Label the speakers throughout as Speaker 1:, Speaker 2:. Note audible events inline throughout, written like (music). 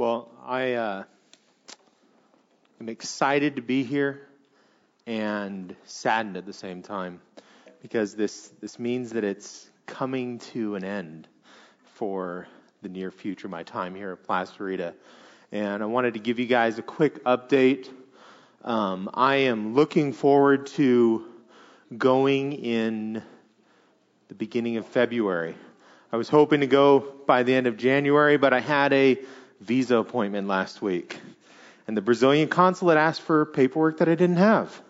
Speaker 1: Well, I uh, am excited to be here and saddened at the same time because this this means that it's coming to an end for the near future. My time here at Placerita, and I wanted to give you guys a quick update. Um, I am looking forward to going in the beginning of February. I was hoping to go by the end of January, but I had a visa appointment last week. And the Brazilian consulate asked for paperwork that I didn't have.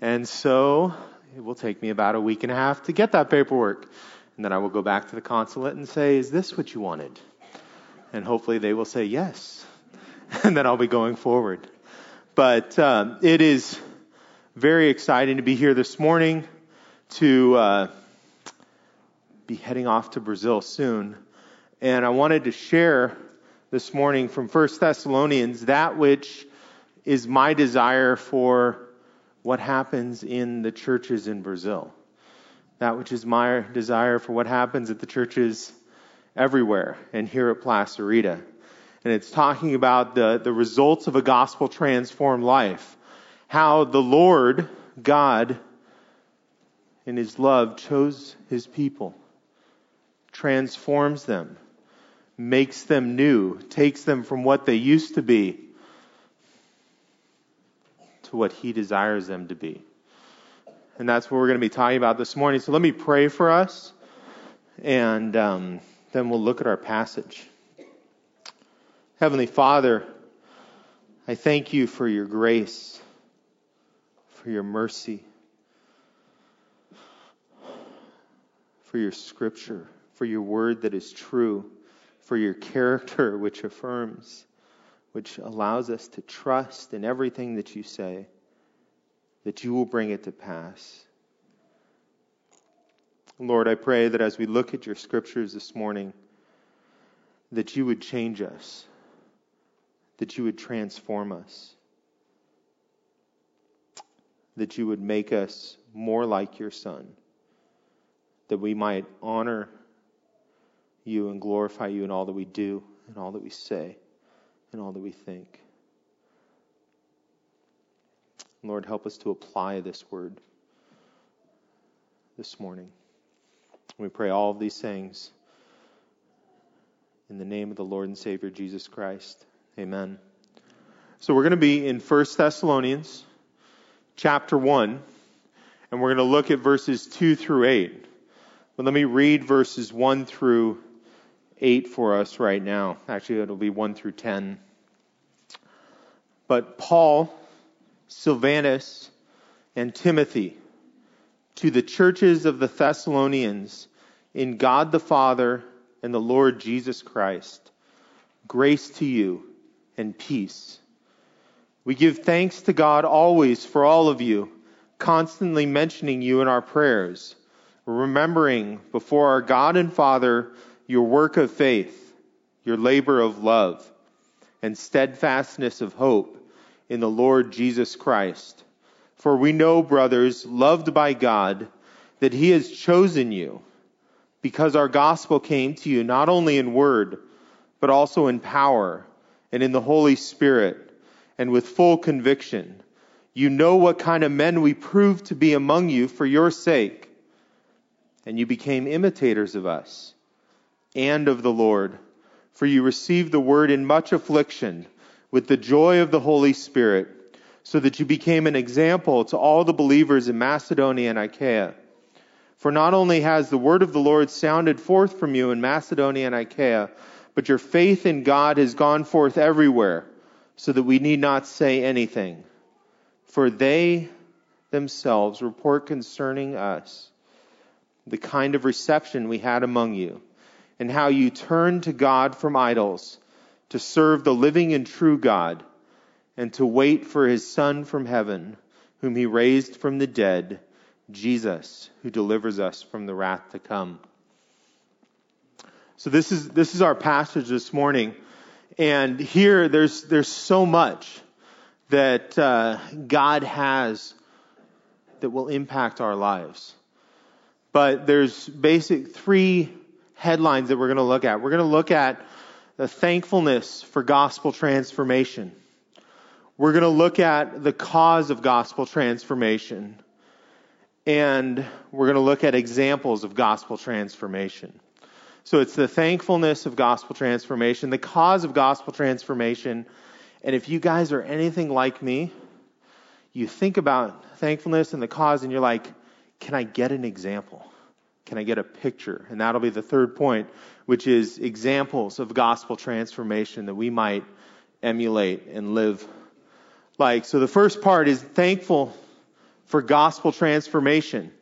Speaker 1: And so it will take me about a week and a half to get that paperwork. And then I will go back to the consulate and say, Is this what you wanted? And hopefully they will say yes. (laughs) And then I'll be going forward. But um, it is very exciting to be here this morning to uh, be heading off to Brazil soon. And I wanted to share this morning from 1 Thessalonians that which is my desire for what happens in the churches in Brazil. That which is my desire for what happens at the churches everywhere and here at Placerita. And it's talking about the, the results of a gospel transformed life. How the Lord, God, in His love, chose His people, transforms them, makes them new, takes them from what they used to be to what He desires them to be. And that's what we're going to be talking about this morning. So let me pray for us, and um, then we'll look at our passage. Heavenly Father, I thank you for your grace, for your mercy, for your scripture, for your word that is true for your character, (laughs) which affirms, which allows us to trust in everything that you say, that you will bring it to pass. Lord, I pray that as we look at your scriptures this morning, that you would change us, that you would transform us, that you would make us more like your Son, that we might honor you and glorify you in all that we do, in all that we say, in all that we think. Lord, help us to apply this word this morning. We pray all of these things in the name of the Lord and Savior Jesus Christ. Amen. So we're going to be in 1 Thessalonians chapter 1, and we're going to look at verses 2 through 8. But let me read verses 1 through 8 for us right now. Actually, it'll be 1 through 10. But Paul, Silvanus, and Timothy to the churches of the Thessalonians in God the Father and the Lord Jesus Christ, grace to you and peace. We give thanks to God always for all of you, constantly mentioning you in our prayers, remembering before our God and Father your work of faith, your labor of love, and steadfastness of hope in the Lord Jesus Christ. For we know, brothers, loved by God, that He has chosen you, because our gospel came to you not only in word, but also in power, and in the Holy Spirit, and with full conviction. You know what kind of men we proved to be among you for your sake, and you became imitators of us and of the Lord. For you received the word in much affliction with the joy of the Holy Spirit, so that you became an example to all the believers in Macedonia and Achaia. For not only has the word of the Lord sounded forth from you in Macedonia and Achaia, but your faith in God has gone forth everywhere, so that we need not say anything. For they themselves report concerning us the kind of reception we had among you and how you turned to God from idols to serve the living and true God and to wait for his Son from heaven, whom he raised from the dead, Jesus, who delivers us from the wrath to come. So this is, this is our passage this morning. And here there's, there's so much that uh, God has that will impact our lives. But there's basic three headlines that we're going to look at. We're going to look at the thankfulness for gospel transformation. We're going to look at the cause of gospel transformation. And we're going to look at examples of gospel transformation. So it's the thankfulness of gospel transformation, the cause of gospel transformation. And if you guys are anything like me, you think about thankfulness and the cause, and you're like, can I get an example? Can I get a picture? And that'll be the third point, which is examples of gospel transformation that we might emulate and live like. So the first part is thankful for gospel transformation.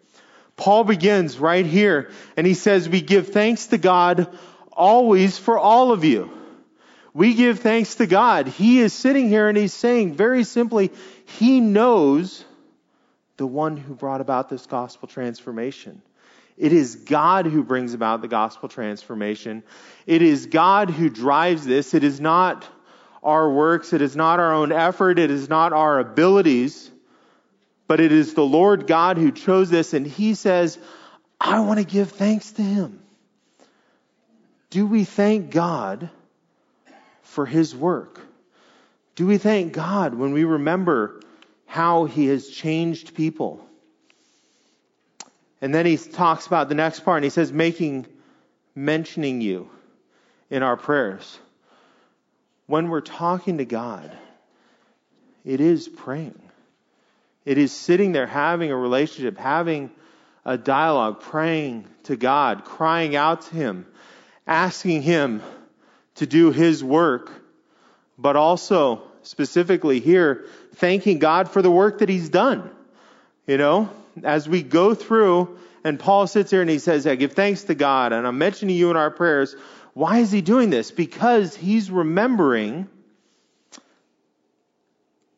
Speaker 1: Paul begins right here and he says, We give thanks to God always for all of you. We give thanks to God. He is sitting here and he's saying very simply, He knows the one who brought about this gospel transformation. It is God who brings about the gospel transformation. It is God who drives this. It is not our works. It is not our own effort. It is not our abilities but it is the Lord God who chose this, and He says, I want to give thanks to Him. Do we thank God for His work? Do we thank God when we remember how He has changed people? And then he talks about the next part, and he says, making, mentioning you in our prayers. When we're talking to God, it is praying. It is sitting there having a relationship, having a dialogue, praying to God, crying out to Him, asking Him to do His work, but also specifically here, thanking God for the work that He's done. You know, as we go through, and Paul sits here and he says, I give thanks to God, and I'm mentioning you in our prayers. Why is he doing this? Because he's remembering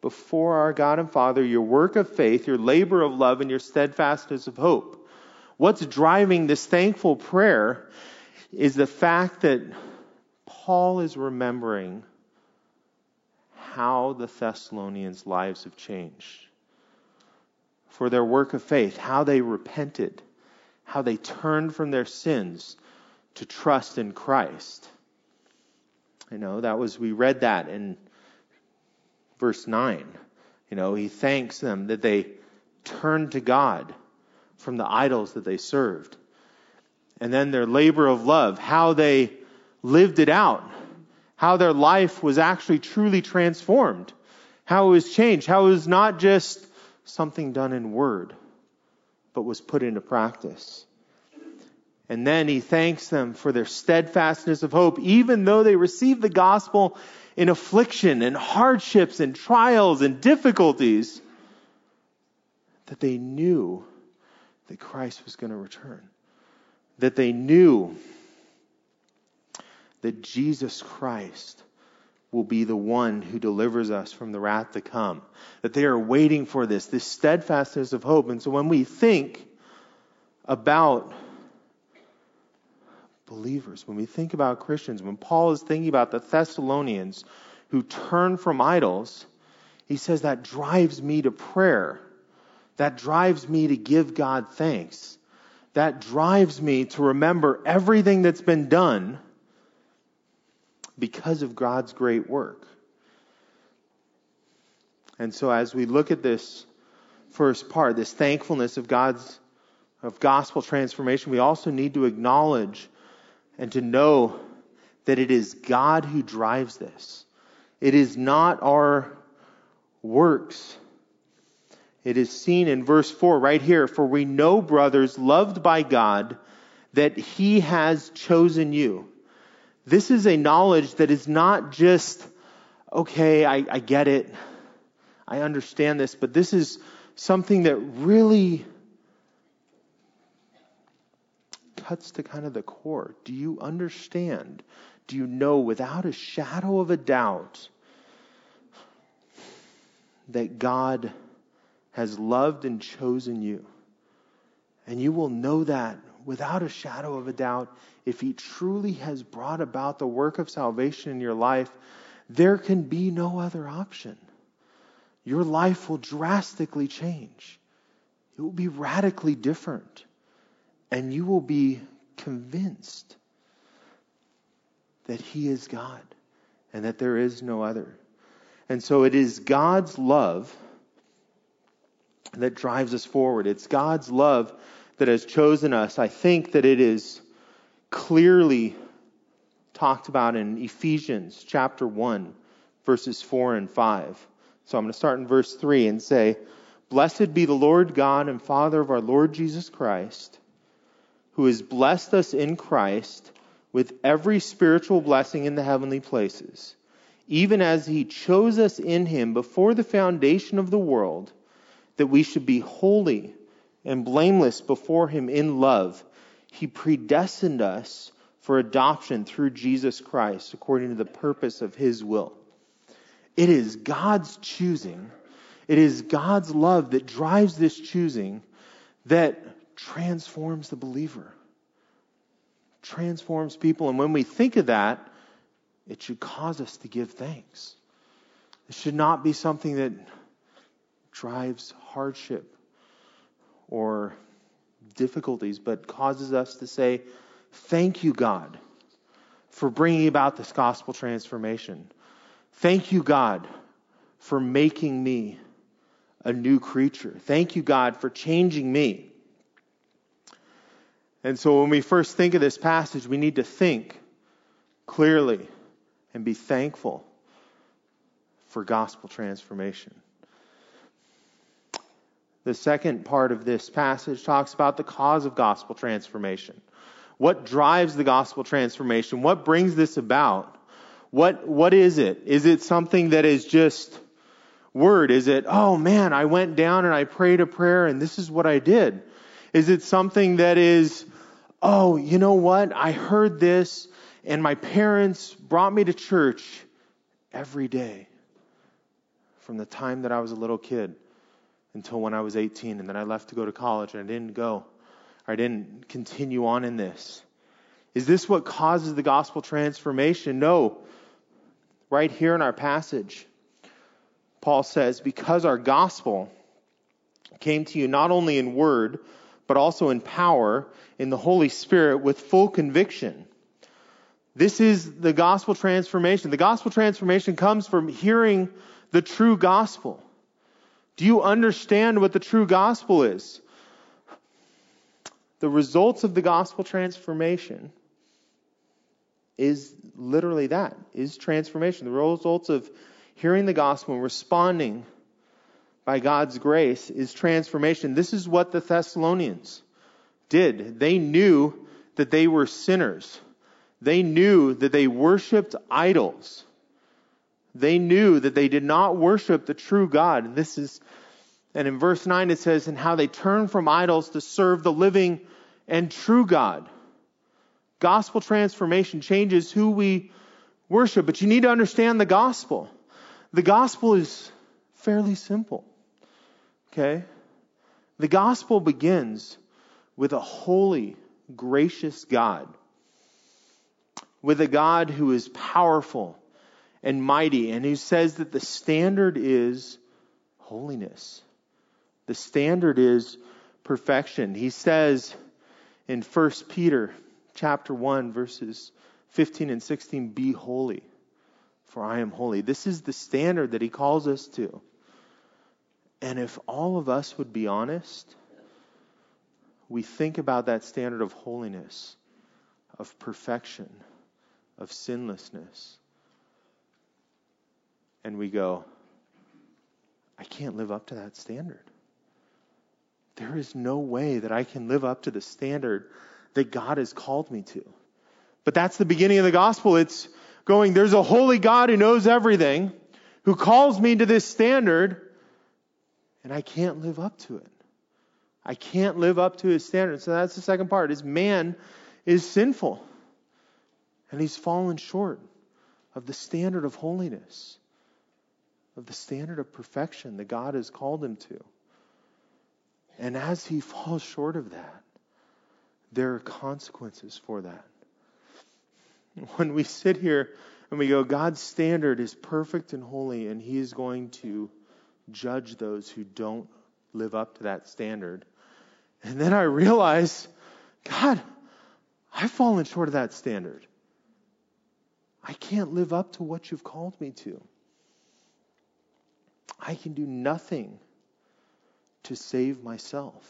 Speaker 1: before our God and Father your work of faith, your labor of love, and your steadfastness of hope. What's driving this thankful prayer is the fact that Paul is remembering how the Thessalonians' lives have changed. For their work of faith, how they repented, how they turned from their sins to trust in Christ. You know, that was, we read that in verse 9. You know, he thanks them that they turned to God from the idols that they served. And then their labor of love, how they lived it out, how their life was actually truly transformed, how it was changed, how it was not just something done in word, but was put into practice. And then he thanks them for their steadfastness of hope, even though they received the gospel in affliction and hardships and trials and difficulties that they knew that Christ was going to return. That they knew that Jesus Christ will be the one who delivers us from the wrath to come. That they are waiting for this, this steadfastness of hope. And so when we think about believers, when we think about Christians, when Paul is thinking about the Thessalonians who turn from idols, he says that drives me to prayer. That drives me to give God thanks. That drives me to remember everything that's been done because of God's great work. And so as we look at this first part, this thankfulness of God's of gospel transformation, we also need to acknowledge and to know that it is God who drives this. It is not our works. It is seen in verse 4 right here. For we know, brothers, loved by God, that He has chosen you. This is a knowledge that is not just, okay, I, I get it. I understand this, but this is something that really cuts to kind of the core. Do you understand? Do you know without a shadow of a doubt that God has loved and chosen you? And you will know that without a shadow of a doubt if He truly has brought about the work of salvation in your life. There can be no other option. Your life will drastically change. It will be radically different and you will be convinced that He is God and that there is no other. And so it is God's love that drives us forward. It's God's love that has chosen us. I think that it is clearly talked about in Ephesians chapter 1, verses 4 and 5. So I'm going to start in verse 3 and say, Blessed be the Lord God and Father of our Lord Jesus Christ, who has blessed us in Christ with every spiritual blessing in the heavenly places, even as he chose us in him before the foundation of the world, that we should be holy and blameless before him in love. He predestined us for adoption through Jesus Christ according to the purpose of his will. It is God's choosing, it is God's love that drives this choosing that transforms the believer, transforms people. And when we think of that, it should cause us to give thanks. It should not be something that drives hardship or difficulties, but causes us to say, Thank you, God, for bringing about this gospel transformation. Thank you, God, for making me a new creature. Thank you, God, for changing me. And so when we first think of this passage, we need to think clearly and be thankful for gospel transformation. The second part of this passage talks about the cause of gospel transformation. What drives the gospel transformation? What brings this about? What, what is it? Is it something that is just word? Is it, oh man, I went down and I prayed a prayer and this is what I did? Is it something that is, oh, you know what? I heard this and my parents brought me to church every day from the time that I was a little kid until when I was 18 and then I left to go to college and I didn't go. I didn't continue on in this. Is this what causes the gospel transformation? No. Right here in our passage, Paul says, Because our gospel came to you not only in word, but also in power, in the Holy Spirit, with full conviction. This is the gospel transformation. The gospel transformation comes from hearing the true gospel. Do you understand what the true gospel is? the results of the gospel transformation is literally that is transformation. The results of hearing the gospel and responding by God's grace is transformation. This is what the Thessalonians did. They knew that they were sinners. They knew that they worshiped idols they knew that they did not worship the true God And this is and in verse 9 it says, and how they turn from idols to serve the living and true God. Gospel transformation changes who we worship, but you need to understand the gospel. The gospel is fairly simple. Okay? The gospel begins with a holy, gracious God, with a God who is powerful and mighty, and who says that the standard is holiness. The standard is perfection. He says in 1 Peter chapter 1 verses 15 and 16, be holy, for I am holy. This is the standard that he calls us to. And if all of us would be honest, we think about that standard of holiness, of perfection, of sinlessness, and we go, I can't live up to that standard. There is no way that I can live up to the standard that God has called me to. But that's the beginning of the gospel. It's going, there's a holy God who knows everything, who calls me to this standard, and I can't live up to it. I can't live up to his standard. So that's the second part is man is sinful. And he's fallen short of the standard of holiness, of the standard of perfection that God has called him to. And as he falls short of that, there are consequences for that. When we sit here and we go, God's standard is perfect and holy, and he is going to judge those who don't live up to that standard. And then I realize, God, I've fallen short of that standard. I can't live up to what you've called me to. I can do nothing to save myself.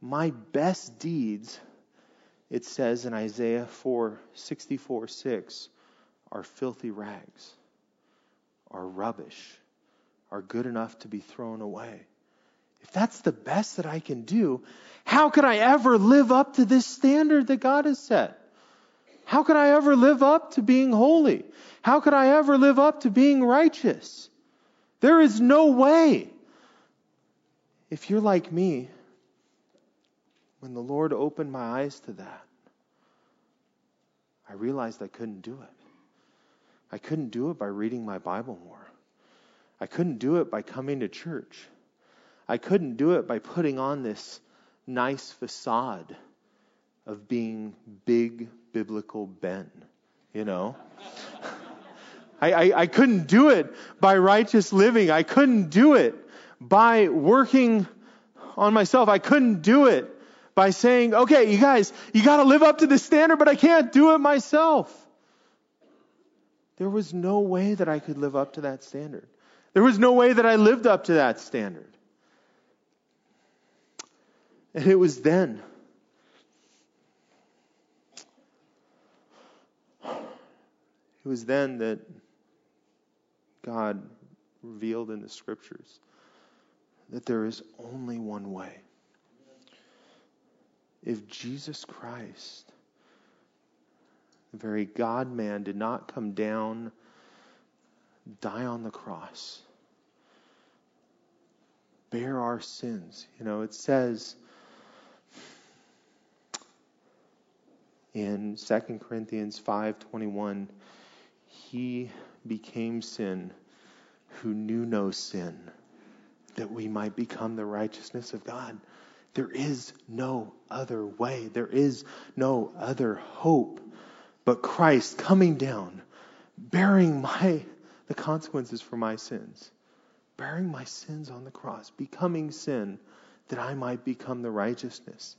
Speaker 1: My best deeds, it says in Isaiah 4 64 6, are filthy rags, are rubbish, are good enough to be thrown away. If that's the best that I can do, how could I ever live up to this standard that God has set? How could I ever live up to being holy? How could I ever live up to being righteous? There is no way. If you're like me, when the Lord opened my eyes to that, I realized I couldn't do it. I couldn't do it by reading my Bible more. I couldn't do it by coming to church. I couldn't do it by putting on this nice facade of being big biblical Ben, you know? (laughs) I, I, I couldn't do it by righteous living. I couldn't do it by working on myself. I couldn't do it by saying, okay, you guys, you got to live up to the standard, but I can't do it myself. There was no way that I could live up to that standard. There was no way that I lived up to that standard. And it was then It was then that God revealed in the scriptures that there is only one way. If Jesus Christ, the very God man, did not come down, die on the cross, bear our sins, you know, it says in 2 Corinthians 5:21 he became sin who knew no sin, that we might become the righteousness of God. There is no other way. There is no other hope but Christ coming down, bearing my the consequences for my sins, bearing my sins on the cross, becoming sin that I might become the righteousness.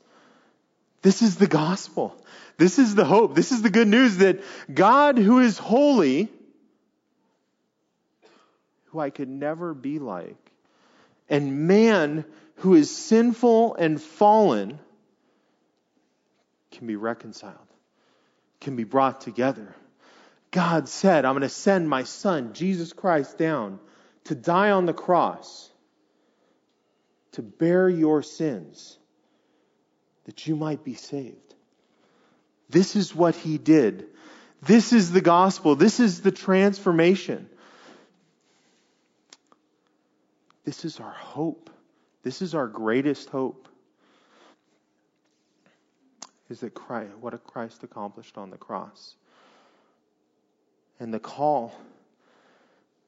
Speaker 1: This is the gospel. This is the hope. This is the good news that God, who is holy, who I could never be like, and man, who is sinful and fallen, can be reconciled, can be brought together. God said, I'm going to send my son, Jesus Christ, down to die on the cross, to bear your sins that you might be saved. This is what he did. This is the gospel. This is the transformation. This is our hope. This is our greatest hope. Is that Christ, what Christ accomplished on the cross. And the call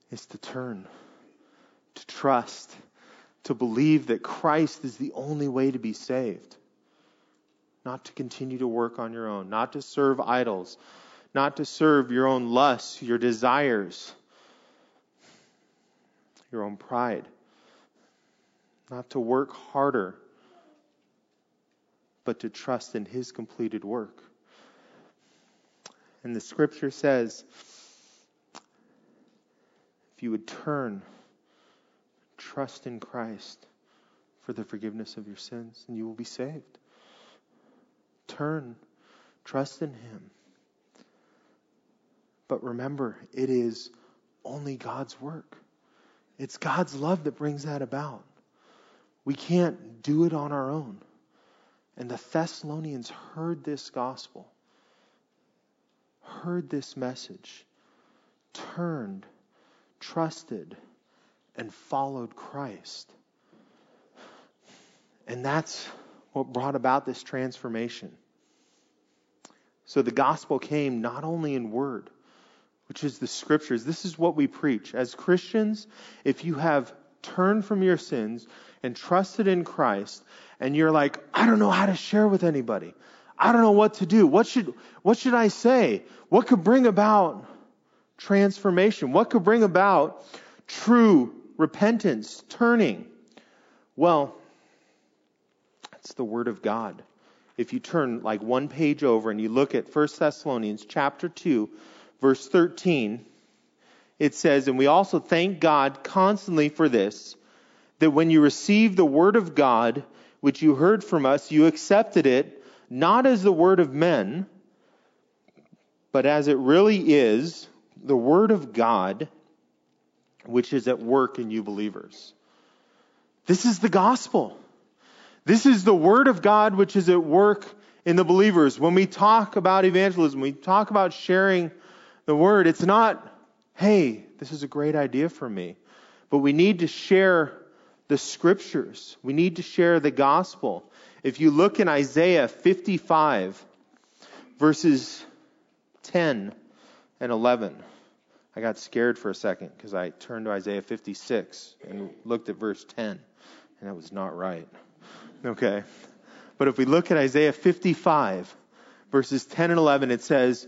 Speaker 1: is to turn, to trust, to believe that Christ is the only way to be saved not to continue to work on your own, not to serve idols, not to serve your own lusts, your desires, your own pride, not to work harder, but to trust in His completed work. And the scripture says, if you would turn, trust in Christ for the forgiveness of your sins, and you will be saved. Turn, trust in Him. But remember, it is only God's work. It's God's love that brings that about. We can't do it on our own. And the Thessalonians heard this gospel, heard this message, turned, trusted, and followed Christ. And that's what brought about this transformation. So the gospel came not only in word, which is the scriptures. This is what we preach. As Christians, if you have turned from your sins and trusted in Christ, and you're like, I don't know how to share with anybody. I don't know what to do. What should, what should I say? What could bring about transformation? What could bring about true repentance, turning? Well, it's the Word of God. If you turn like one page over and you look at 1 Thessalonians chapter 2, verse 13, it says, And we also thank God constantly for this, that when you received the word of God, which you heard from us, you accepted it, not as the word of men, but as it really is, the word of God, which is at work in you believers. This is the gospel. This is the word of God which is at work in the believers. When we talk about evangelism, we talk about sharing the word, it's not, hey, this is a great idea for me. But we need to share the scriptures. We need to share the gospel. If you look in Isaiah 55, verses 10 and 11, I got scared for a second because I turned to Isaiah 56 and looked at verse 10, and that was not right. Okay. But if we look at Isaiah 55, verses 10 and 11, it says,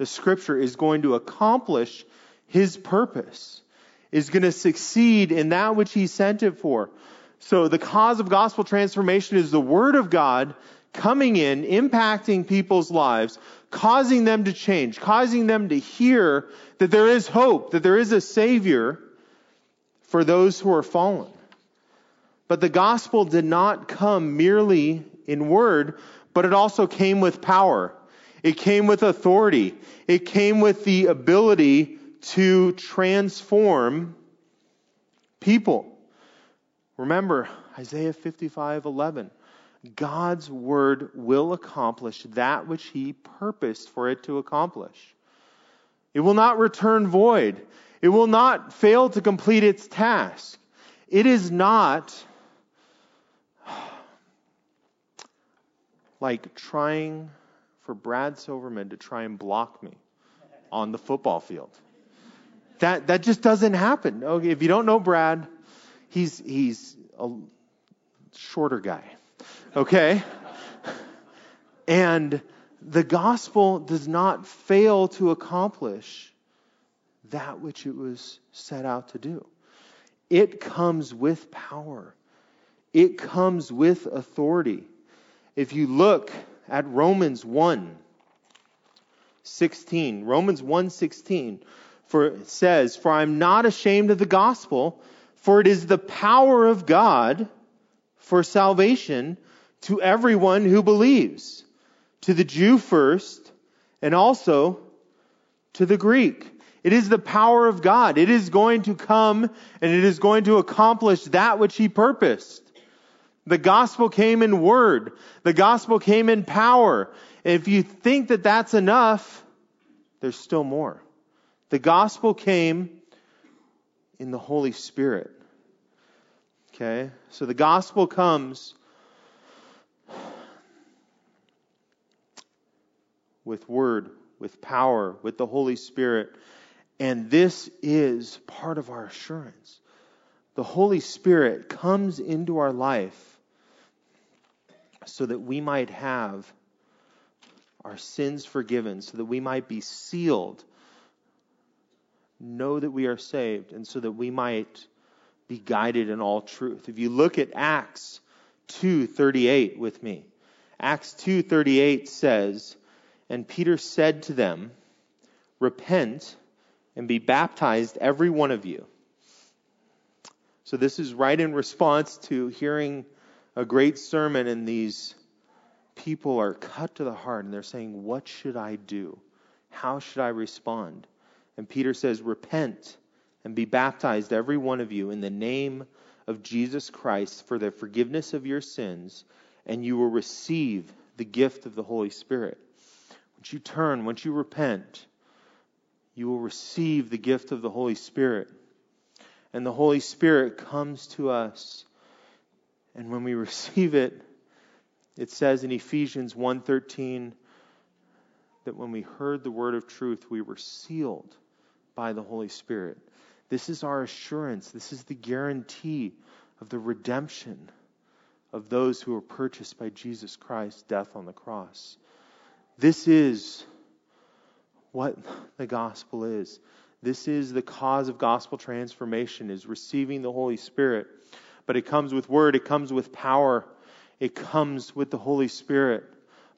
Speaker 1: the scripture, is going to accomplish his purpose, is going to succeed in that which he sent it for. So the cause of gospel transformation is the word of God coming in, impacting people's lives, causing them to change, causing them to hear that there is hope, that there is a savior for those who are fallen. But the gospel did not come merely in word, but it also came with power. It came with authority. It came with the ability to transform people. Remember Isaiah 55:11. God's word will accomplish that which he purposed for it to accomplish. It will not return void. It will not fail to complete its task. It is not (sighs) like trying for Brad Silverman to try and block me on the football field. That that just doesn't happen. Okay, if you don't know Brad, he's he's a shorter guy. Okay? and the gospel does not fail to accomplish that which it was set out to do. It comes with power. It comes with authority. If you look at Romans 1 16, Romans 1 16, for says, For I'm not ashamed of the gospel, for it is the power of God for salvation to everyone who believes, to the Jew first, and also to the Greek. It is the power of God. It is going to come and it is going to accomplish that which He purposed. The gospel came in word. The gospel came in power. if you think that that's enough, there's still more. The gospel came in the Holy Spirit. Okay? So the gospel comes with word, with power, with the Holy Spirit. And this is part of our assurance. The Holy Spirit comes into our life so that we might have our sins forgiven, so that we might be sealed, know that we are saved, and so that we might be guided in all truth. If you look at Acts 2:38 with me, Acts 2:38 says, "And Peter said to them, Repent and be baptized every one of you." So this is right in response to hearing a great sermon, and these people are cut to the heart and they're saying, What should I do? How should I respond? And Peter says, Repent and be baptized, every one of you, in the name of Jesus Christ for the forgiveness of your sins, and you will receive the gift of the Holy Spirit. Once you turn, once you repent, you will receive the gift of the Holy Spirit. And the Holy Spirit comes to us and when we (laughs) receive it, it says in Ephesians 1:13 that when we heard the word of truth, we were sealed by the Holy Spirit. This is our assurance. This is the guarantee of the redemption of those who were purchased by Jesus Christ's death on the cross. This is what the gospel is. This is the cause of gospel transformation is receiving the Holy Spirit. But it comes with word, it comes with power, it comes with the Holy Spirit,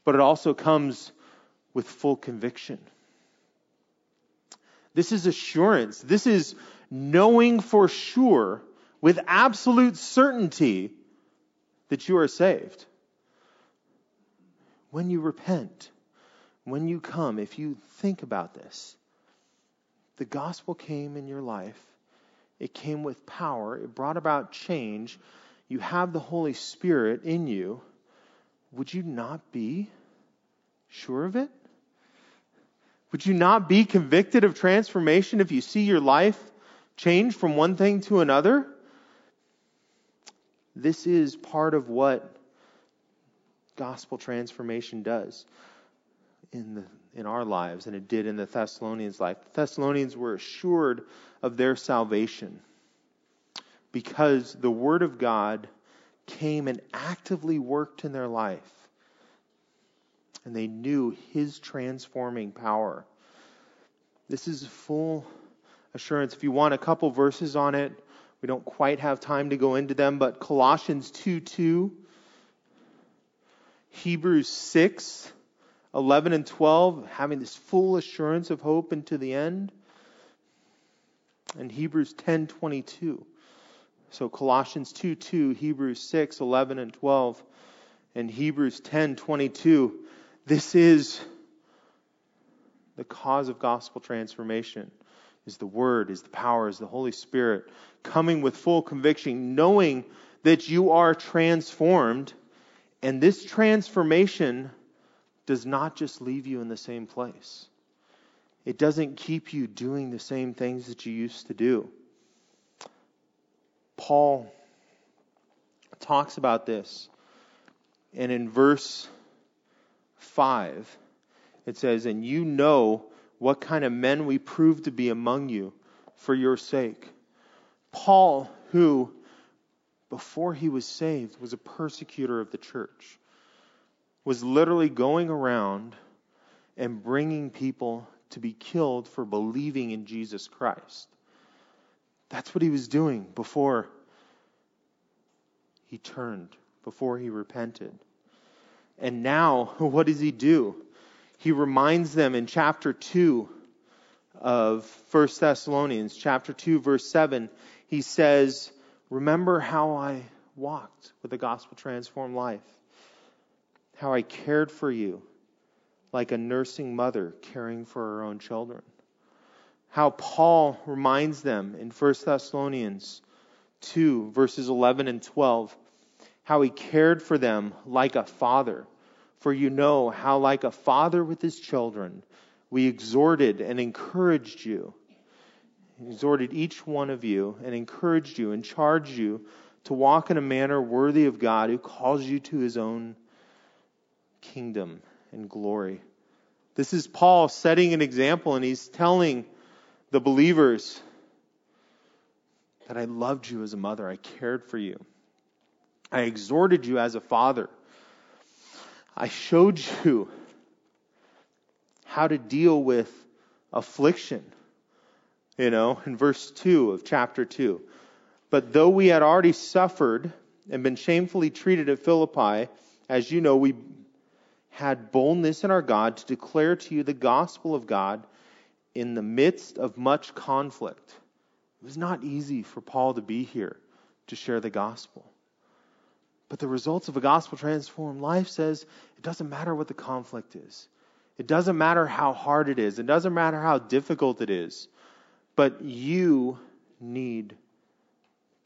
Speaker 1: but it also comes with full conviction. This is assurance. This is knowing for sure with absolute certainty that you are saved. When you repent, when you come, if you think about this, the gospel came in your life. It came with power. It brought about change. You have the Holy Spirit in you. Would you not be sure of it? Would you not be convicted of transformation if you see your life change from one thing to another? This is part of what gospel transformation does in the in our lives and it did in the Thessalonians' life. The Thessalonians were assured of their salvation because the word of God came and actively worked in their life. And they knew his transforming power. This is full assurance. If you want a couple verses on it, we don't quite have time to go into them, but Colossians 2 2, Hebrews 6, 11 and 12, having this full assurance of hope into the end. And Hebrews 10 22. So Colossians 2 2, Hebrews 6, 11 and 12, and Hebrews 10 22. This is the cause of gospel transformation is the Word, is the power, is the Holy Spirit coming with full conviction, knowing that you are transformed. And this transformation does not just leave you in the same place. It doesn't keep you doing the same things that you used to do. Paul talks about this. And in verse 5, it says, And you know what kind of men we prove to be among you for your sake. Paul, who, before he was saved, was a persecutor of the church was literally going around and bringing people to be killed for believing in Jesus Christ. That's what he was doing before he turned, before he repented. And now, (laughs) what does he do? He reminds them in chapter 2 of 1 Thessalonians, chapter 2, verse 7, he says, Remember how I walked with a gospel transformed life how I cared for you like a nursing mother caring for her own children. How Paul reminds them in 1 Thessalonians 2, verses 11 and 12, how he cared for them like a father. For you know how, like a father with his children, we exhorted and encouraged you. Exhorted each one of you and encouraged you and charged you to walk in a manner worthy of God who calls you to his own kingdom and glory. This is Paul setting an example, and he's telling the believers that I loved you as a mother, I cared for you, I exhorted you as a father, I showed you how to deal with affliction. You know, in verse 2 of chapter 2. But though we had already suffered and been shamefully treated at Philippi, as you know, we had boldness in our God to declare to you the gospel of God in the midst of much conflict. It was not easy for Paul to be here to share the gospel. But the results of a gospel transformed life says it doesn't matter what the conflict is. It doesn't matter how hard it is. It doesn't matter how difficult it is. But you need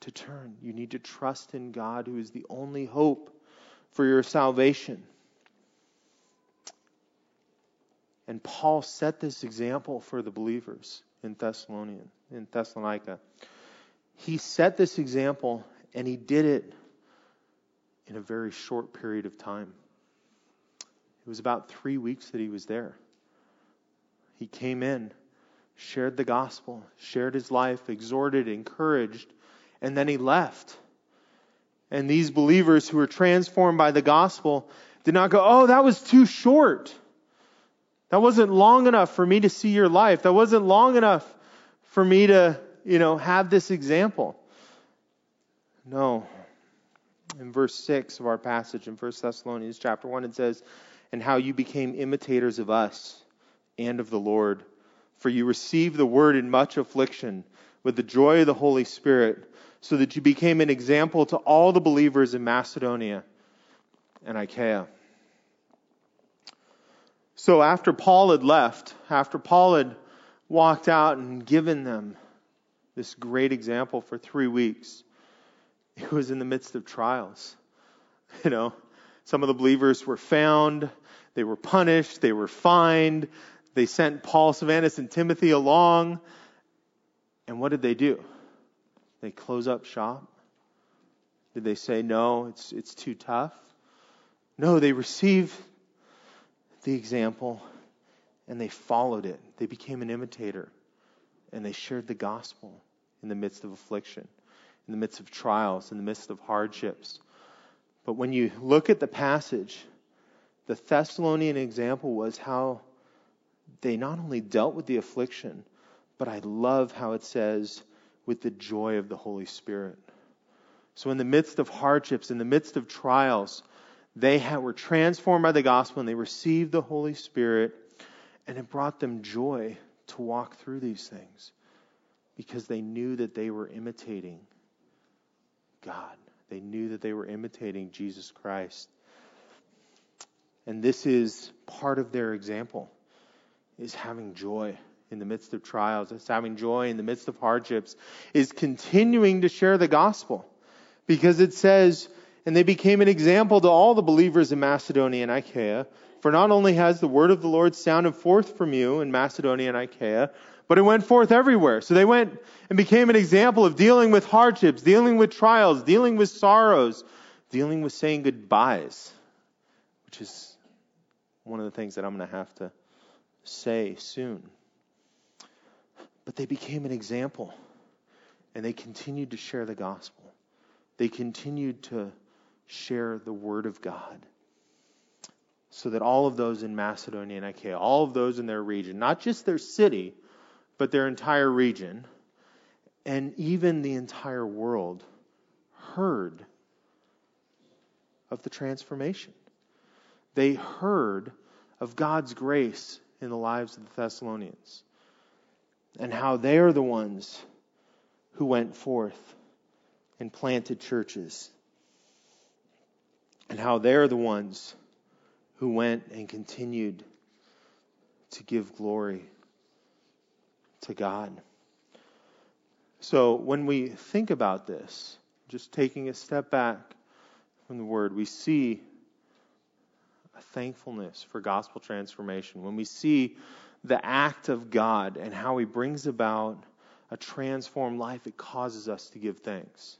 Speaker 1: to turn. You need to trust in God, who is the only hope for your salvation. And Paul set this example for the believers in Thessalonian, in Thessalonica. He set this example and he did it in a very short period of time. It was about three weeks that he was there. He came in shared the gospel, shared his life, exhorted, encouraged, and then he left. And these believers who were transformed by the gospel did not go, oh, that was too short. That wasn't long enough for me to see your life. That wasn't long enough for me to, you know, have this example. No. In verse 6 of our passage in 1 Thessalonians chapter 1, it says, And how you became imitators of us and of the Lord. For you received the word in much affliction with the joy of the Holy Spirit, so that you became an example to all the believers in Macedonia and Achaia. So after Paul had left, after Paul had walked out and given them this great example for three weeks, it was in the midst of trials. (laughs) You know, some of the believers were found, they were punished, they were fined, they sent Paul, Silvanus, and Timothy along. And what did they do? They close up shop? Did they say, no, it's, it's too tough? No, they received the example and they followed it. They became an imitator and they shared the gospel in the midst of affliction, in the midst of trials, in the midst of hardships. But when you look at the passage, the Thessalonian example was how they not only dealt with the affliction, but I love how it says, with the joy of the Holy Spirit. So, in the midst of hardships, in the midst of trials, they were transformed by the gospel and they received the Holy Spirit, and it brought them joy to walk through these things because they knew that they were imitating God. They knew that they were imitating Jesus Christ. And this is part of their example is having joy in the midst of trials, is having joy in the midst of hardships, is continuing to share the gospel. Because it says, and they became an example to all the believers in Macedonia and Achaia. For not only has the word of the Lord sounded forth from you in Macedonia and Achaia, but it went forth everywhere. So they went and became an example of dealing with hardships, dealing with trials, dealing with sorrows, dealing with saying goodbyes, which is one of the things that I'm going to have to say soon. But they became an example, and they continued to share the gospel. They continued to share the word of God. So that all of those in Macedonia and Achaia, all of those in their region, not just their city, but their entire region, and even the entire world, heard of the transformation. They heard of God's grace in the lives of the Thessalonians and how they are the ones who went forth and planted churches and how they're the ones who went and continued to give glory to God. So when we think about this, just taking a step back from the word, we see a thankfulness for gospel transformation. When we see the act of God and how he brings about a transformed life, it causes us to give thanks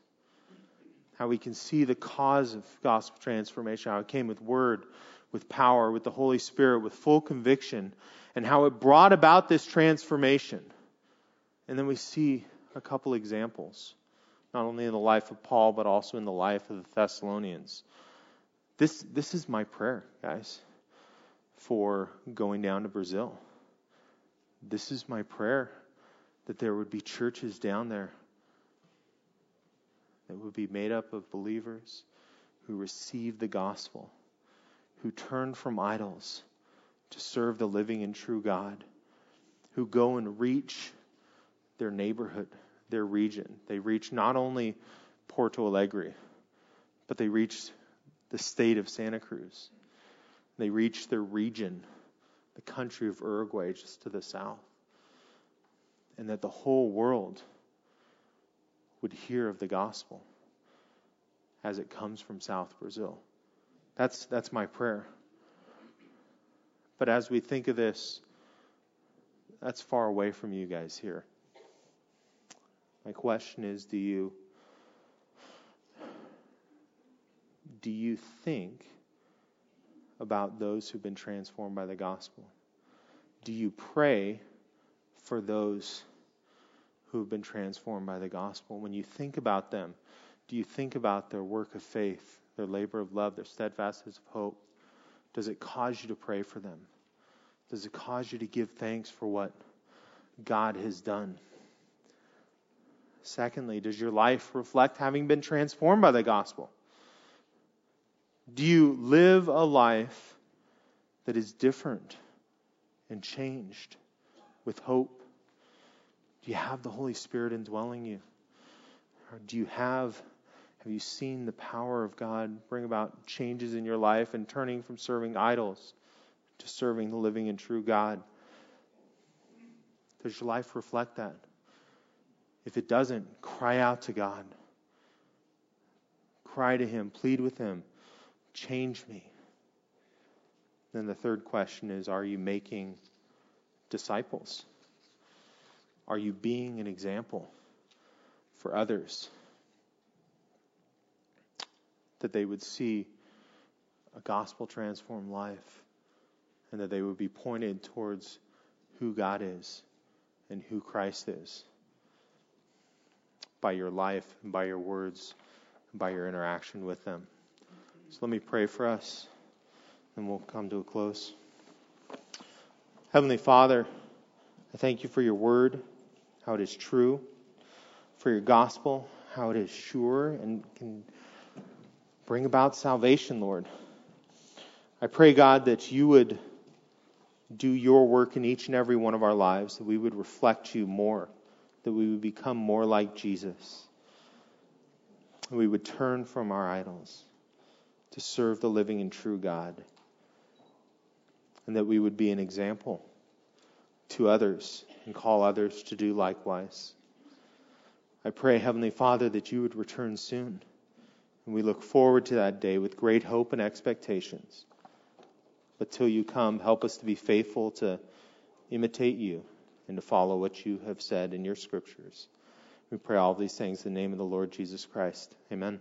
Speaker 1: how we can see the cause of gospel transformation, how it came with word, with power, with the Holy Spirit, with full conviction, and how it brought about this transformation. And then we see a couple examples, not only in the life of Paul, but also in the life of the Thessalonians. This, this is my prayer, guys, for going down to Brazil. This is my prayer that there would be churches down there that would be made up of believers who receive the gospel, who turn from idols to serve the living and true God, who go and reach their neighborhood, their region. They reach not only Porto Alegre, but they reach the state of Santa Cruz. They reach their region, the country of Uruguay just to the south. And that the whole world would hear of the gospel as it comes from South Brazil. That's, that's my prayer. But as we think of this, that's far away from you guys here. My question is do you do you think about those who've been transformed by the gospel? Do you pray for those who have been transformed by the gospel. When you think about them, do you think about their work of faith, their labor of love, their steadfastness of hope? Does it cause you to pray for them? Does it cause you to give thanks for what God has done? Secondly, does your life reflect having been transformed by the gospel? Do you live a life that is different and changed with hope? Do you have the Holy Spirit indwelling you? Or do you have have you seen the power of God bring about changes in your life and turning from serving idols to serving the living and true God? Does your life reflect that? If it doesn't, cry out to God. Cry to Him, plead with Him, change me. Then the third question is Are you making disciples? Are you being an example for others? That they would see a gospel transformed life and that they would be pointed towards who God is and who Christ is by your life and by your words and by your interaction with them. So let me pray for us and we'll come to a close. Heavenly Father, I thank you for your word how it is true, for your gospel, how it is sure and can bring about salvation, Lord. I pray, God, that you would do your work in each and every one of our lives, that we would reflect you more, that we would become more like Jesus. And we would turn from our idols to serve the living and true God, and that we would be an example to others and call others to do likewise. I pray, Heavenly Father, that you would return soon. And we look forward to that day with great hope and expectations. But till you come, help us to be faithful to imitate you and to follow what you have said in your scriptures. We pray all these things in the name of the Lord Jesus Christ. Amen.